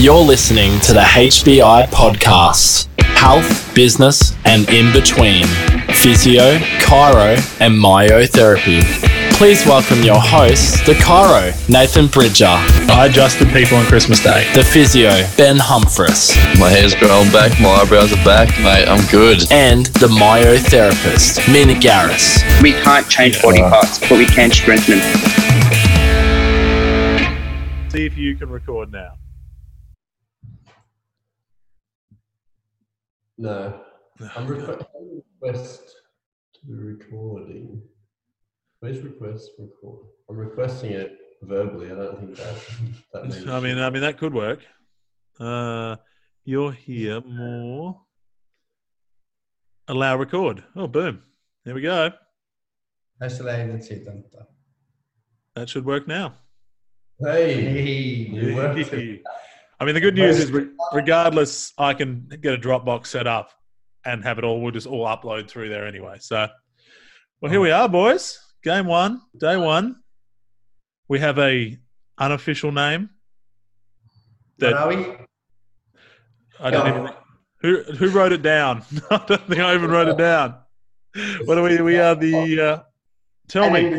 You're listening to the HBI podcast Health, Business, and In Between Physio, Chiro, and Myotherapy. Please welcome your host, the Chiro, Nathan Bridger, I adjusted people on Christmas Day. the Physio, Ben Humphreys. My hair's growing back, my eyebrows are back, mate. I'm good. and the Myotherapist, Mina Garris. we can't change body parts, but we can strengthen them. See if you can record now. No. I'm requ- request to the recording. Where's request record? I'm requesting it verbally. I don't think that. that means I mean, I mean that could work. Uh, you're here more. Allow record. Oh, boom! There we go. Adesso lei non c'è tanta. That should work now. hey, Hey, you worked it. I mean, the good news is, re- regardless, I can get a Dropbox set up and have it all. We'll just all upload through there anyway. So, well, here we are, boys. Game one, day one. We have a unofficial name. That are we? I don't even. Who who wrote it down? I don't think I even wrote it down. What are we? We are the. Uh, tell me,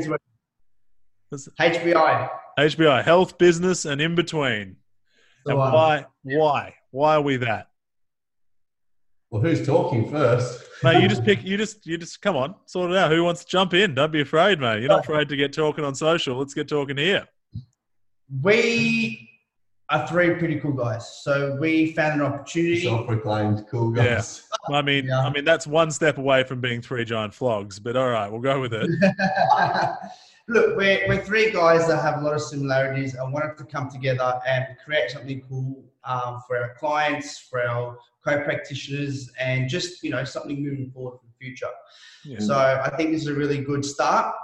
HBI. HBI, health, business, and in between. So, And um, why? Why? Why are we that? Well, who's talking first? Mate, you just pick. You just. You just come on. Sort it out. Who wants to jump in? Don't be afraid, mate. You're not afraid to get talking on social. Let's get talking here. We are three pretty cool guys. So we found an opportunity. Self-proclaimed cool guys. Yeah. I mean, Yeah. I mean that's one step away from being three giant flogs. But all right, we'll go with it. Look, we're, we're three guys that have a lot of similarities and wanted to come together and create something cool um, for our clients, for our co-practitioners, and just you know something moving forward for the future. Yeah. So I think this is a really good start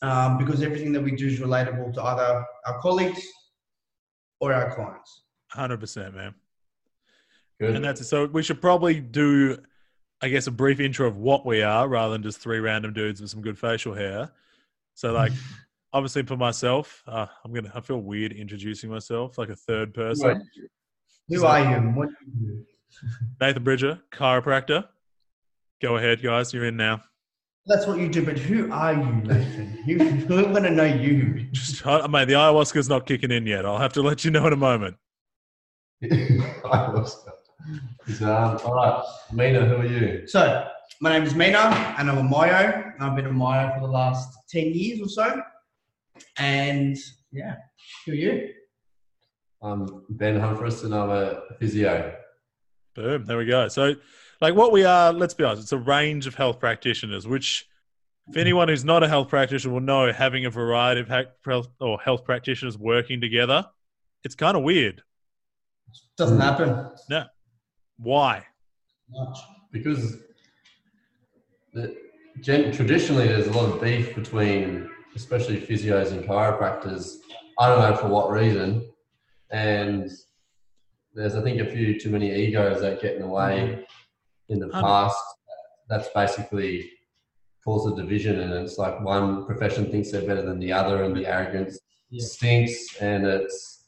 um, because everything that we do is relatable to either our colleagues or our clients. Hundred percent, man. Good. And that's it. So we should probably do, I guess, a brief intro of what we are rather than just three random dudes with some good facial hair. So, like, obviously for myself, uh, I'm gonna. I feel weird introducing myself like a third person. Who are you what do you do? Nathan Bridger, chiropractor. Go ahead, guys. You're in now. That's what you do, but who are you, Nathan? You, we want to know you. Just, uh, mate, the ayahuasca's not kicking in yet. I'll have to let you know in a moment. I was. Um, all right, Mina, who are you? So, my name is Mina, and I'm a myo. I've been a myo for the last 10 years or so. And yeah, who are you? I'm Ben Humphris, and I'm a physio. Boom. There we go. So, like, what we are, let's be honest, it's a range of health practitioners, which, if anyone who's not a health practitioner will know, having a variety of health or health practitioners working together, it's kind of weird. Doesn't happen No. Why? much. because the, gen, traditionally there's a lot of beef between especially physios and chiropractors i don't know for what reason and there's i think a few too many egos that get in the way in the Um, past that's basically caused a division and it's like one profession thinks they're better than the other and the arrogance Yeah. stinks and it's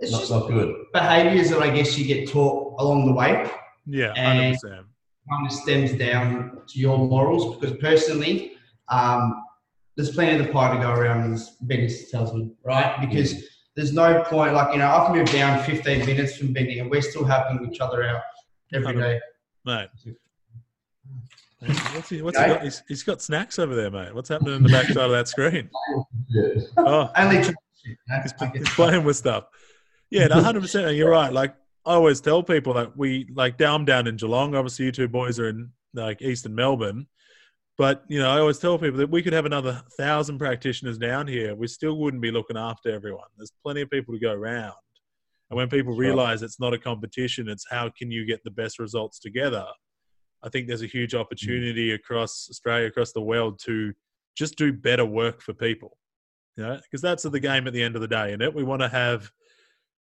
It's not, just not good behaviors that I guess you get taught along the way. Yeah, And- 100%. Kind of stems down to your morals because personally, um, there's plenty of the pie to go around, as Benny tells me, right? Because there's no point, like, you know, I've moved down 15 minutes from Benny and we're still helping each other out every day. Mate. What's he, what's he got? He's, he's got snacks over there, mate. What's happening in the backside of that screen? Oh, Only try- you know, he's, he's playing with stuff. Yeah, 100%. You're right. Like, I always tell people that we, like, down, down in Geelong. Obviously, you two boys are in, like, Eastern Melbourne. But, you know, I always tell people that we could have another thousand practitioners down here. We still wouldn't be looking after everyone. There's plenty of people to go around. And when people realize it's not a competition, it's how can you get the best results together. I think there's a huge mm. opportunity across Australia, across the world to just do better work for people. You know, because that's the game at the end of the day, isn't it? We want to have,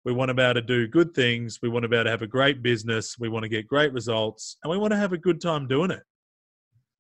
we want to be able to do good things. We want to be able to have a great business. We want to get great results, and we want to have a good time doing it.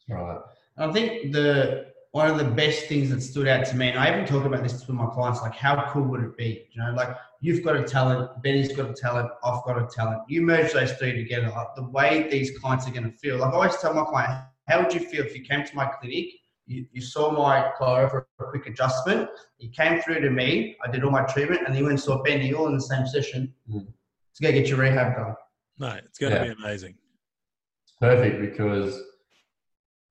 right I think the one of the best things that stood out to me, and I even talk about this to my clients, like how cool would it be? You know, like you've got a talent, Benny's got a talent, I've got a talent. You merge those three together, like the way these clients are going to feel. Like I always tell my client, how would you feel if you came to my clinic, you, you saw my car for a quick adjustment, you came through to me, I did all my treatment, and then you went and saw Benny all in the same session Mm. to go get your rehab done. No, it's going to be amazing. It's perfect because,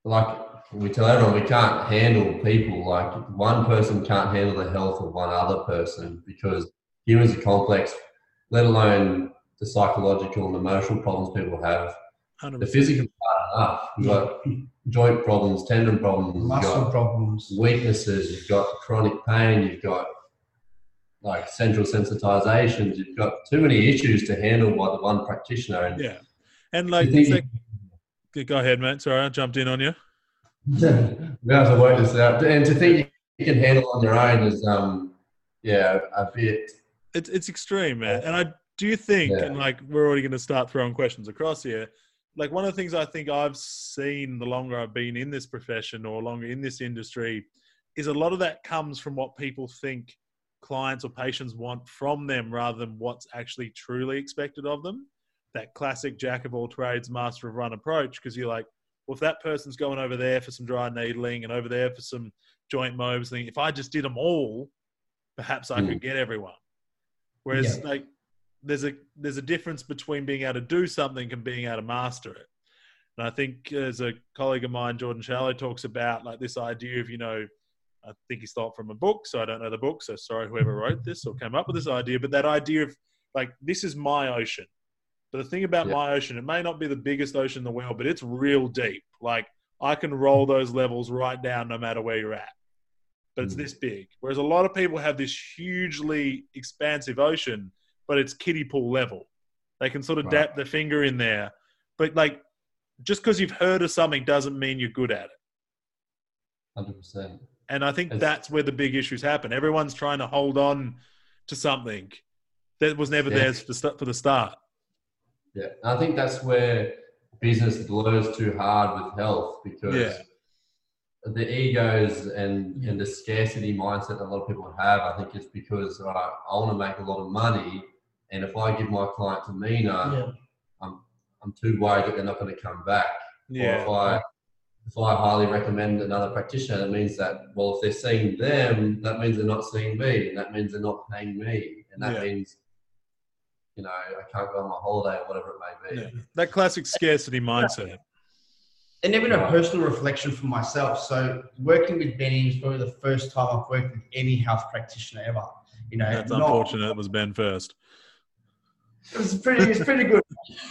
like we tell everyone, we can't handle people. Like one person can't handle the health of one other person because humans are complex, let alone the psychological and emotional problems people have. 100%. The physical part enough. You've got joint problems, tendon problems, you've Muscle got problems. weaknesses, you've got chronic pain, you've got like central sensitizations, you've got too many issues to handle by the one practitioner. And Yeah. And like, think like- go ahead, mate. Sorry, I jumped in on you. we have to work this out. And to think you can handle on your own is, um, yeah, a bit. It's it's extreme, man. And I do think, Yeah. and like we're already going to start throwing questions across here. Like one of the things I think I've seen the longer I've been in this profession or longer in this industry is a lot of that comes from what people think clients or patients want from them rather than what's actually truly expected of them. That classic jack of all trades, master of one approach. Because you're like, well, if that person's going over there for some dry needling and over there for some joint mobs, thing, if I just did them all, perhaps I could hmm. get everyone. Whereas like there's a there's a difference between being able to do something and being able to master it. And I think as a colleague of mine, Jordan Shallow, talks about like this idea of, you know, I think he stole from a book, so I don't know the book. So sorry, whoever wrote this or came up with this idea, but that idea of like this is my ocean. But the thing about Yeah. my ocean, it may not be the biggest ocean in the world, but it's real deep. Like I can roll those levels right down no matter where you're at. But it's Mm. this big. Whereas a lot of people have this hugely expansive ocean, but it's kiddie pool level. They can sort of Right. dap their finger in there. But like just because you've heard of something doesn't mean you're good at it. 100%. And I think It's- that's where the big issues happen. Everyone's trying to hold on to something that was never Yeah. theirs for the for the start. Yeah, I think that's where business blows too hard with health because Yeah. the egos and, and the mm. scarcity mindset that a lot of people have, I think it's because all right, I want to make a lot of money, and if I give my client to Mina, Yeah. I'm I'm too worried that they're not going to come back. Or Yeah. if I if I highly recommend another practitioner, that means that well, if they're seeing them, that means they're not seeing me, and that means they're not paying me, and that Yeah. means you know I can't go on my holiday or whatever it may be. Yeah. That classic scarcity mindset. And even a personal reflection for myself. So working with Benny is probably the first time I've worked with any health practitioner ever. You know, That's not- unfortunate. It was Ben first. It was pretty. It's pretty good.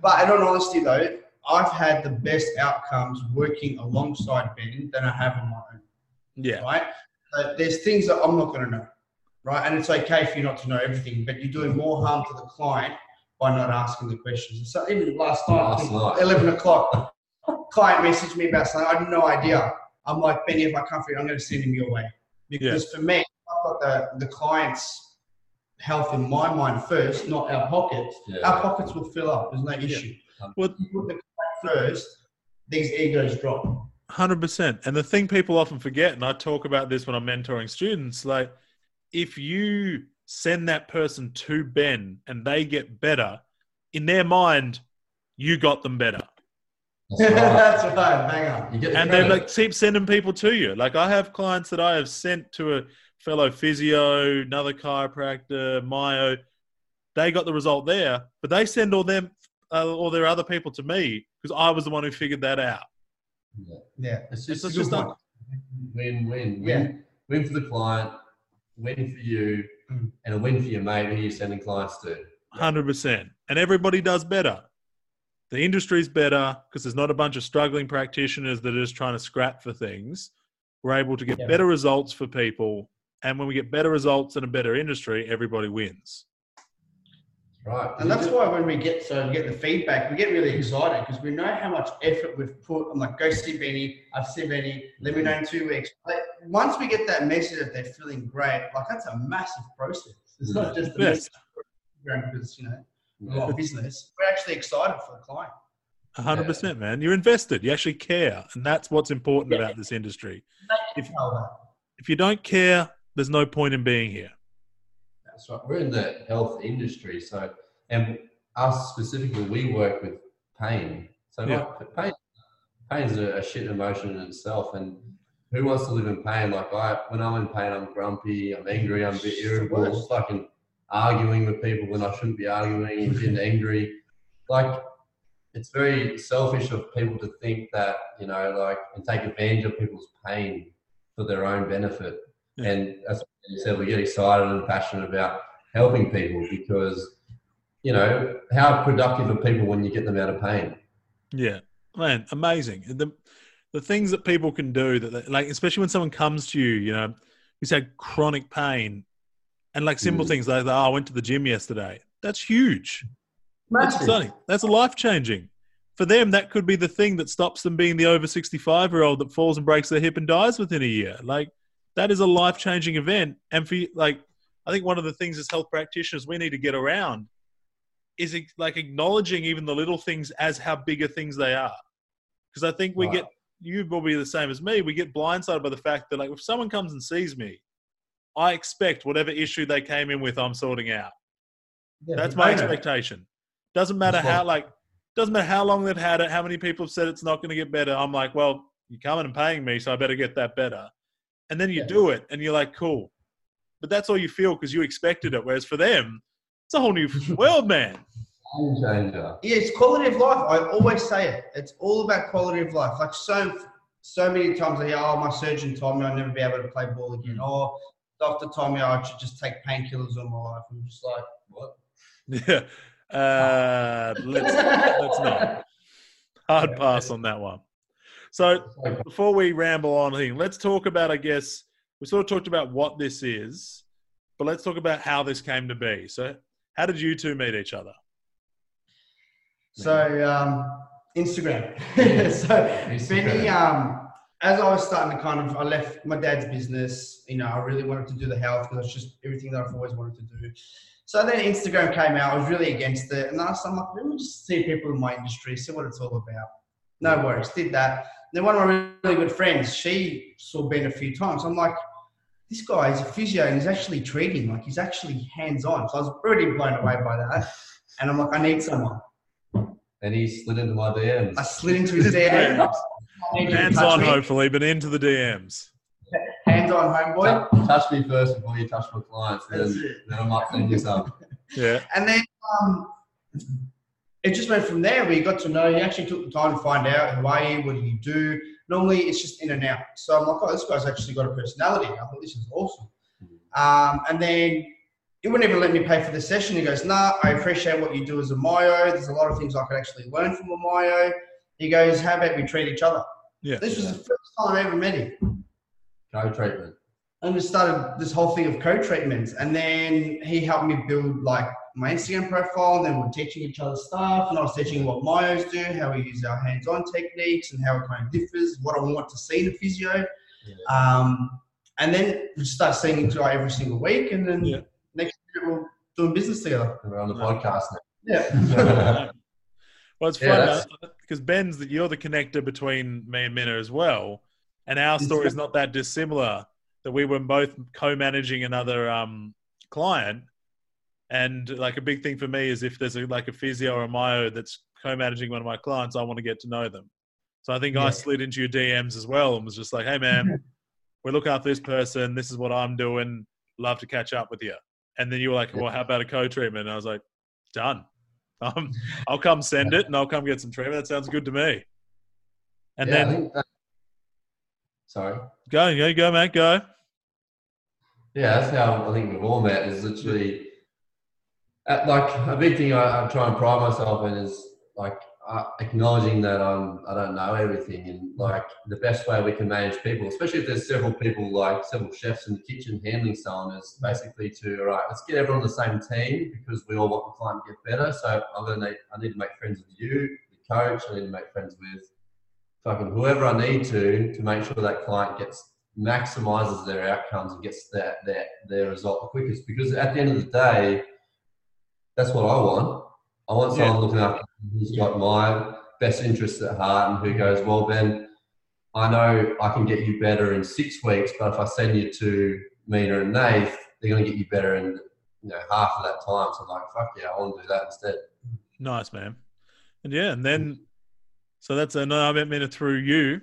but in all honesty, though, I've had the best outcomes working alongside Ben than I have on my own. yeah. Right? So there's things that I'm not going to know. Right? And it's okay for you not to know everything, but you're doing more harm to the client by not asking the questions. So even last night, Last night. 11 o'clock, client messaged me about something. I had no idea. I'm like, Benny, if I come for you, I'm going to send him your way. Because for me, I've got the, the client's health in my mind first, not our pockets. Yeah. Our pockets will fill up. There's no issue. Well- you put the client first, these egos drop. Hundred percent. And the thing people often forget, and I talk about this when I'm mentoring students, like if you send that person to Ben and they get better, in their mind, you got them better. That's right. That's right, bang on. You the And they like keep sending people to you. Like I have clients that I have sent to a fellow physio, another chiropractor, myo. They got the result there, but they send all them uh, all their other people to me because I was the one who figured that out. Yeah. Yeah. It's It's just a just good a- one. Win, win, win. Yeah. Win for the client, win for you, Mm. and a win for your mate who you're sending clients to. Hundred percent, and everybody does better. The industry's better because there's not a bunch of struggling practitioners that are just trying to scrap for things. We're able to get Yeah. better results for people, and when we get better results and a better industry, everybody wins. Right. And that's why when we get so we get the feedback, we get really excited because we know how much effort we've put. I'm like, go see Benny. I've seen Benny. Let me know in two weeks. Like, once we get that message that they're feeling great, like that's a massive process. It's not just the Yes. message because you know a lot of business. We're actually excited for the client. hundred percent, man. You're invested. You actually care, and that's what's important about this industry. If if you don't care, there's no point in being here. That's right. We're in the health industry, so and us specifically, we work with pain. So Yeah. like pain, pain is a, a shit emotion in itself, and who wants to live in pain? Like I, when I'm in pain, I'm grumpy, I'm angry, I'm a bit irritable, fucking arguing with people when I shouldn't be arguing, getting angry. Like it's very selfish of people to think that you know, like, and take advantage of people's pain for their own benefit. Yeah. And as you said, we get excited and passionate about helping people because, you know, how productive are people when you get them out of pain? Yeah, man, amazing. The the things that people can do that, they, like, especially when someone comes to you, you know, who's had chronic pain, and like simple Mm. things like, oh, I went to the gym yesterday. That's huge. That's Massive. exciting. That's life changing. For them, that could be the thing that stops them being the over 65 year old that falls and breaks their hip and dies within a year. Like, that is a life changing event. And for, you- like, I think one of the things as health practitioners we need to get around is like acknowledging even the little things as how bigger things they are. Because I think we Right. get, you will be the same as me, we get blindsided by the fact that, like, if someone comes and sees me, I expect whatever issue they came in with, I'm sorting out. Yeah, That's my expectation. Doesn't matter That's how like doesn't matter how long they've had it, how many people have said it's not going to get better. I'm like, well, you're coming and paying me, so I better get that better. And then you Yeah. do it, and you're like, cool. But that's all you feel because you expected it. Whereas for them, it's a whole new world, man. Game. Yeah, it's quality of life. I always say it. It's all about quality of life. Like so, so many times I hear, "Oh, my surgeon told me I'd never be able to play ball again." Or doctor told me I should just take painkillers all my life. I'm just like, what? Yeah. Uh, let's let's not. Hard pass on that one. So before we ramble on here, let's talk about, I guess, we sort of talked about what this is, but let's talk about how this came to be. So, how did you two meet each other? So um, Instagram. so Instagram. Benny, um, as I was starting to kind of, I left my dad's business. You know, I really wanted to do the health because it's just everything that I've always wanted to do. So then Instagram came out. I was really against it, and I was I'm like, let me just see people in my industry, see what it's all about. No worries, did that. Then one of my really good friends, she saw Ben a few times. I'm like, this guy is a physio and he's actually treating, like he's actually hands on. So I was pretty blown away by that. And I'm like, I need someone. And he slid into my DMs. I slid into his DM. I need you to Hands touch on, me. hopefully, but into the DMs. Hands on, homeboy. Touch, touch me first before you touch my clients. Then, then I might send you some. Yeah. And then um, it just went from there. We got to know. He actually took the time to find out who are you, what do you do. Normally, it's just in and out. So I'm like, oh, this guy's actually got a personality. I thought this is awesome. Um, and then he wouldn't even let me pay for the session. He goes, nah, I appreciate what you do as a myo. There's a lot of things I could actually learn from a myo. He goes, how about we treat each other? Yeah. This was the first time I ever met him. Go treatment. and we started this whole thing of co-treatments and then he helped me build like my instagram profile and then we're teaching each other stuff and i was teaching what myos do how we use our hands-on techniques and how it kind of differs what i want to see in a physio. Um, and then we just start seeing each other every single week and then Yeah. next year we're doing business together. And we're on the podcast yeah. Well, it's Yeah, fun because Ben's the, you're the connector between me and Mina as well, and our story is not that dissimilar. That we were both co-managing another um, client, and like a big thing for me is if there's a, like a physio or a myo that's co-managing one of my clients, I want to get to know them. So I think I slid into your DMs as well and was just like, "Hey man, we look after this person. This is what I'm doing. Love to catch up with you." And then you were like, "Well, how about a co-treatment?" And I was like, "Done." Um, I'll come send it and I'll come get some treatment. That sounds good to me. And Yeah, then that- sorry. go, go, go, mate, go. Yeah, that's how I think we've all met. Is literally uh, like a big thing I, I try and pride myself in is like uh, acknowledging that I'm I don't know everything, and like the best way we can manage people, especially if there's several people like several chefs in the kitchen handling someone, is basically to all right, let's get everyone on the same team because we all want the client to get better. So I'm gonna need I need to make friends with you, the coach. I need to make friends with fucking whoever I need to to make sure that client gets maximizes their outcomes and gets their, their, their result the quickest. Because at the end of the day, that's what I want. I want someone looking after me who's got my best interests at heart and who goes, well, Ben, I know I can get you better in six weeks, but if I send you to Mina and Nath, they're going to get you better in you know half of that time. So I'm like, fuck yeah, I want to do that instead. Nice, man. And yeah, and then so that's a no. I met Mina through you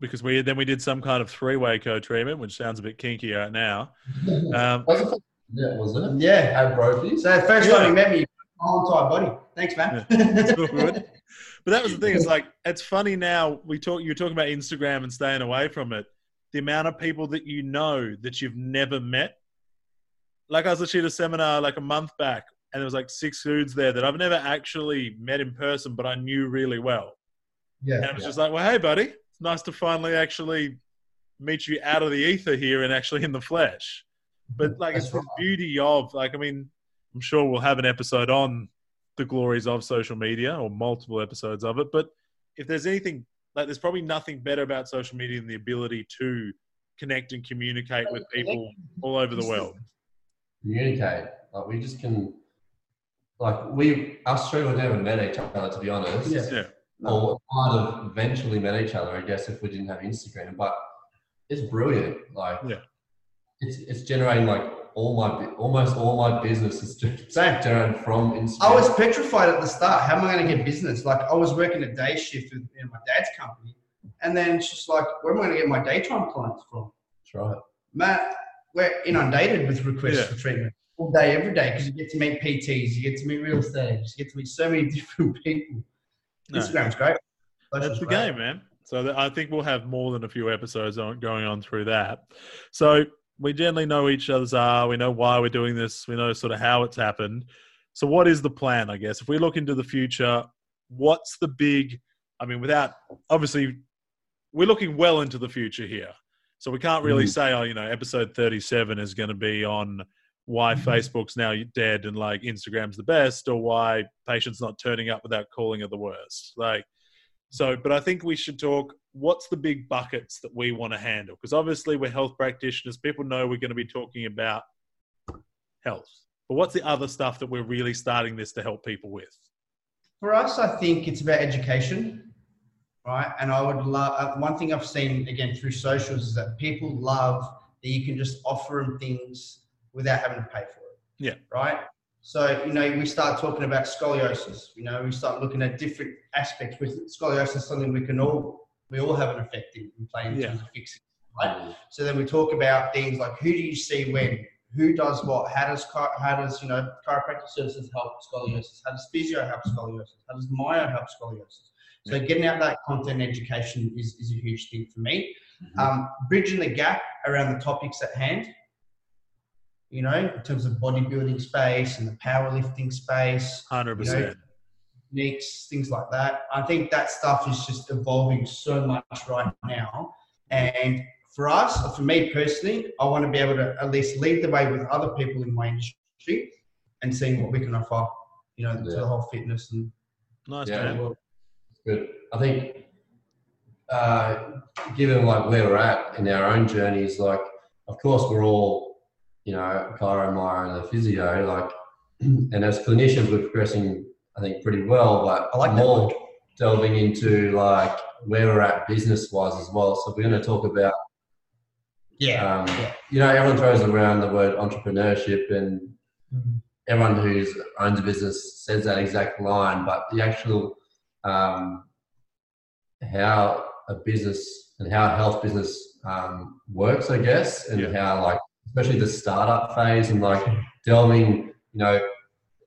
because we then we did some kind of three way co treatment, which sounds a bit kinky right now. Um? Yeah, was it? Yeah. At Brophy's? So first Yeah. time you met me, my whole entire body. Thanks, man. It's all good. But that was the thing. It's like it's funny now. We talk. You're talking about Instagram and staying away from it. The amount of people that you know that you've never met. Like I was actually at a seminar like a month back, and there was like six dudes there that I've never actually met in person, but I knew really well. And yeah. it was just like, well, hey, buddy, it's nice to finally actually meet you out of the ether here and actually in the flesh. But like, it's That's the beauty of like, I mean, I'm sure we'll have an episode on the glories of social media or multiple episodes of it. But if there's anything like, there's probably nothing better about social media than the ability to connect and communicate with people all over the world. Communicate. Like we just can. Like we, us three would never met each other to be honest. Yeah. Yeah. Or might have eventually met each other, I guess, if we didn't have Instagram. But it's brilliant. Like, Yeah. It's it's generating like all my almost all my business is Same. generated from Instagram. I was petrified at the start. How am I going to get business? Like I was working a day shift with in my dad's company, and then it's just like, where am I going to get my daytime clients from? That's right. Matt, we're inundated with requests Yeah. for treatment all day, every day, because you get to meet PTs, you get to meet real estate, you get to meet so many different people. No. Instagram's great. That's the great. game, man. So I think we'll have more than a few episodes on, going on through that. So we generally know each other's are. We know why we're doing this. We know sort of how it's happened. So what is the plan? I guess if we look into the future, what's the big? I mean, without obviously, we're looking well into the future here. So we can't really Mhm. say, oh, you know, episode thirty-seven is going to be on why Mm-hmm. Facebook's now dead and like Instagram's the best, or why patients not turning up without calling it the worst. Like, so, but I think we should talk. What's the big buckets that we want to handle? Because obviously we're health practitioners. People know we're going to be talking about health. But what's the other stuff that we're really starting this to help people with? For us, I think it's about education, right? And I would love uh, one thing I've seen again through socials is that people love that you can just offer them things without having to pay for it. Yeah. Right. So you know, we start talking about scoliosis. You know, we start looking at different aspects. With scoliosis, is something we can all we all have an effect in, in playing in Yeah. terms of fixing. Right. So then we talk about things like who do you see when, who does what, how does how does you know chiropractic services help scoliosis, how does physio help scoliosis, how does myo help scoliosis. So getting out that content education is, is a huge thing for me. Um, bridging the gap around the topics at hand. You know, in terms of bodybuilding space and the powerlifting space, Hundred percent. techniques, things like that. I think that stuff is just evolving so much right now. And for us, for me personally, I want to be able to at least lead the way with other people in my industry and seeing what we can offer, you know, to the whole fitness and Nice Yeah. man. Good. I think, uh, given like where we're at in our own journeys, like of course we're all, you know, chiro, myo, and the physio, like, and as clinicians we're progressing, I think, pretty well. But I like that more delving into like where we're at business wise as well. So we're going to talk about, yeah. um, Yeah. you know, everyone throws around the word entrepreneurship and Mhm. everyone who owns a business says that exact line, but the actual um, how a business and how a health business um, works, I guess, and Yeah. how like especially the startup phase and like delving, you know,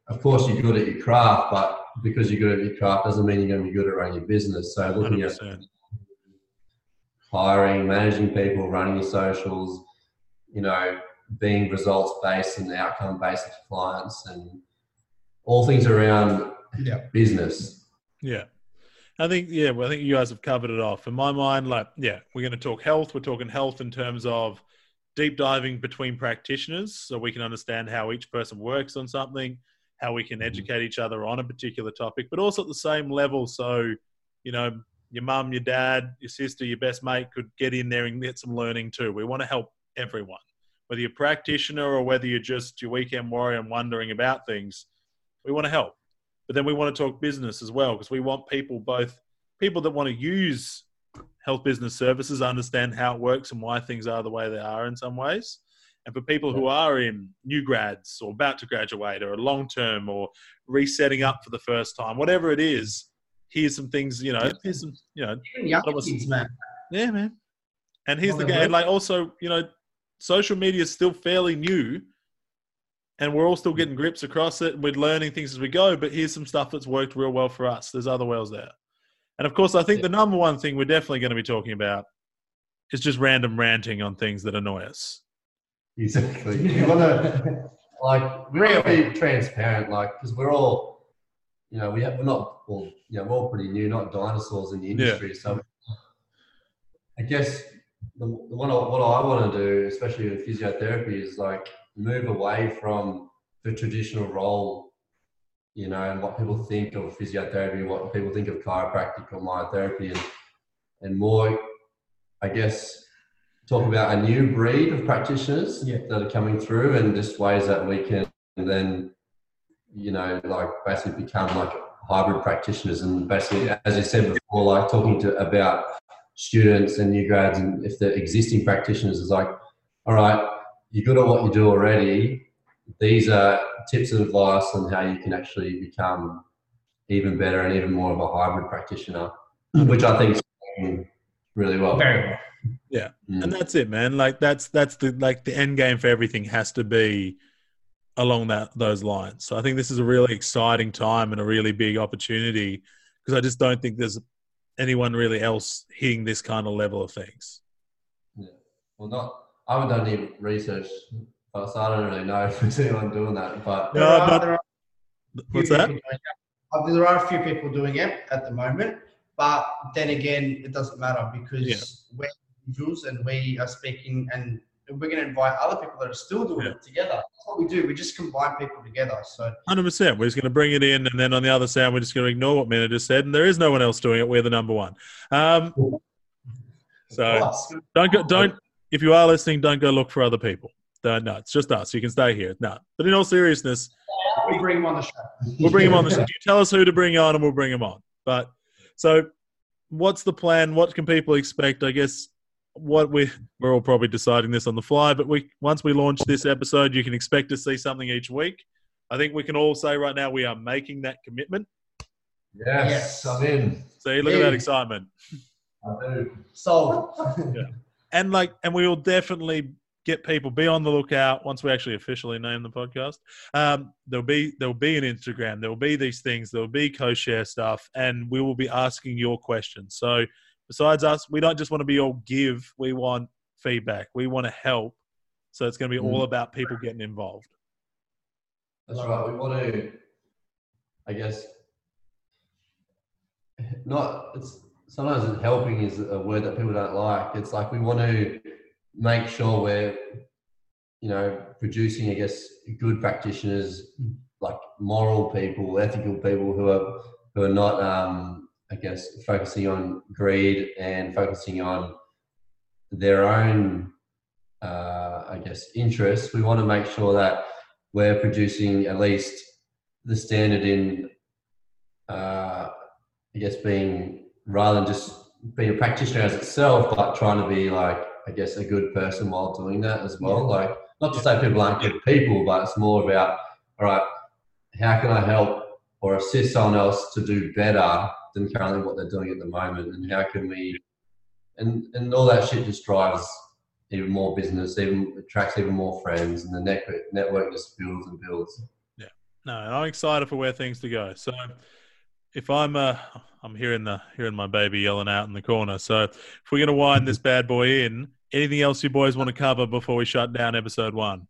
of course you're good at your craft, but because you're good at your craft doesn't mean you're going to be good at running your business. So looking Hundred at hiring, managing people, running your socials, you know, being results based and outcome based with clients and all things around Yeah. business. Yeah. I think, yeah, well, I think you guys have covered it off. In my mind, like, yeah, we're going to talk health. We're talking health in terms of deep diving between practitioners so we can understand how each person works on something, how we can mm-hmm. educate each other on a particular topic, but also at the same level. So, you know, your mum, your dad, your sister, your best mate could get in there and get some learning too. We want to help everyone, whether you're a practitioner or whether you're just your weekend warrior and wondering about things. We want to help. but then we want to talk business as well because we want people both people that want to use health business services understand how it works and why things are the way they are in some ways. And for people who are in new grads or about to graduate or long term or resetting up for the first time, whatever it is, here's some things, you know, here's some, you know, Even young That was- kids, man. yeah, man. And here's the game. And like also, you know, social media is still fairly new and we're all still getting grips across it. We're learning things as we go, but here's some stuff that's worked real well for us. There's other wells there. And of course, I think the number one thing we're definitely going to be talking about is just random ranting on things that annoy us. Exactly. You want to like we want to be transparent, like because we're all, you know, we have, we're not all, you know, we're all pretty new, not dinosaurs in the industry. So I guess the, the one I, what I want to do, especially in physiotherapy, is like move away from the traditional role, you know, and what people think of physiotherapy, what people think of chiropractic or myotherapy, and and more, I guess, talk about a new breed of practitioners Yeah. that are coming through and just ways that we can then, you know, like basically become like hybrid practitioners and basically, as you said before, like talking to about students and new grads and if the existing practitioners is like, all right, you're good at what you do already. These are tips and advice on how you can actually become even better and even more of a hybrid practitioner, which I think is really well. Very well. Mm. And that's it, man. Like that's that's the like the end game for everything has to be along that those lines. So I think this is a really exciting time and a really big opportunity because I just don't think there's anyone really else hitting this kind of level of things. Yeah. Well, not. I haven't done any research, but so I don't really know if there's anyone doing that. But No, There are- but- there are a few What's that? people doing it. Uh, There are a few people doing it at the moment, but then again, it doesn't matter because Yeah. we're individuals and we are speaking, and we're going to invite other people that are still doing Yeah. it together. That's what we do. We just combine people together. So Hundred percent. We're just going to bring it in, and then on the other side, we're just going to ignore what Mina just said, and there is no one else doing it. We're the number one. Um, so don't go, don't. If you are listening, don't go look for other people. Don't, no, it's just us. You can stay here. No, but in all seriousness, we bring him on the show. we'll bring him on the show. You tell us who to bring on, and we'll bring him on. But so, what's the plan? What can people expect? I guess what we we're all probably deciding this on the fly. But we once we launch this episode, you can expect to see something each week. I think we can all say right now we are making that commitment. yes, Yes. I'm in. See, look at that excitement. I do. Sold. yeah. and like and we will definitely get people be on the lookout once we actually officially name the podcast um, there'll be there'll be an instagram there'll be these things there'll be co-share stuff and we will be asking your questions so besides us we don't just want to be all give we want feedback we want to help so it's going to be all about people getting involved That's right. We want to, I guess, not. It's sometimes helping is a word that people don't like. It's like we want to make sure we're, you know, producing. I guess good practitioners, like moral people, ethical people who are who are not, um, I guess, focusing on greed and focusing on their own, uh, I guess, interests. We want to make sure that we're producing at least the standard in, uh, I guess, being rather than just being a practitioner as itself, but trying to be like, I guess, a good person while doing that as well. Like, not to say people aren't good people, but it's more about, all right, how can I help or assist someone else to do better than currently what they're doing at the moment, and how can we, and and all that shit just drives even more business, even attracts even more friends, and the network network just builds and builds. Yeah, no i'm excited for where things to go so if i'm uh i'm hearing the hearing my baby yelling out in the corner so if we're going to wind this bad boy in anything else you boys want to cover before we shut down episode one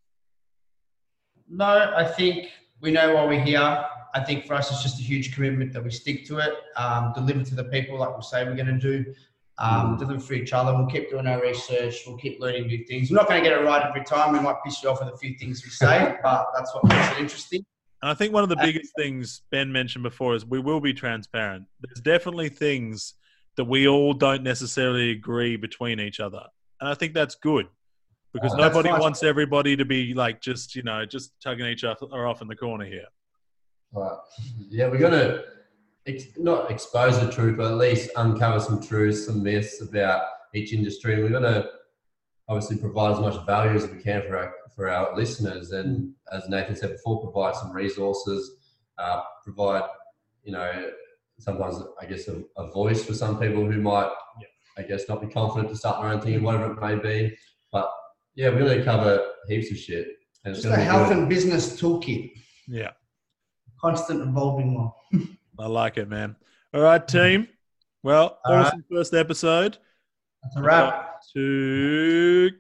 No, I think we know why we're here. I think for us, it's just a huge commitment that we stick to it, um, deliver to the people like we say we're going to do, um, deliver for each other. We'll keep doing our research. We'll keep learning new things. We're not going to get it right every time. We might piss you off with a few things we say, but that's what makes it interesting. And I think one of the biggest things Ben mentioned before is we will be transparent. There's definitely things that we all don't necessarily agree between each other. And I think that's good because Oh, nobody wants everybody to be like just, you know, just tugging each other off in the corner here. Right. Yeah, we're gonna ex- not expose the truth, but at least uncover some truths, some myths about each industry. And we're gonna obviously provide as much value as we can for our for our listeners. And as Nathan said before, provide some resources, uh, provide you know sometimes I guess a, a voice for some people who might I guess not be confident to start their own thing, whatever it may be. But yeah, we're gonna cover heaps of shit. And it's Just gonna a health good. and business toolkit, Yeah, constant evolving one. I like it, man. All right, team. Well, All right. awesome first episode. That's a wrap. To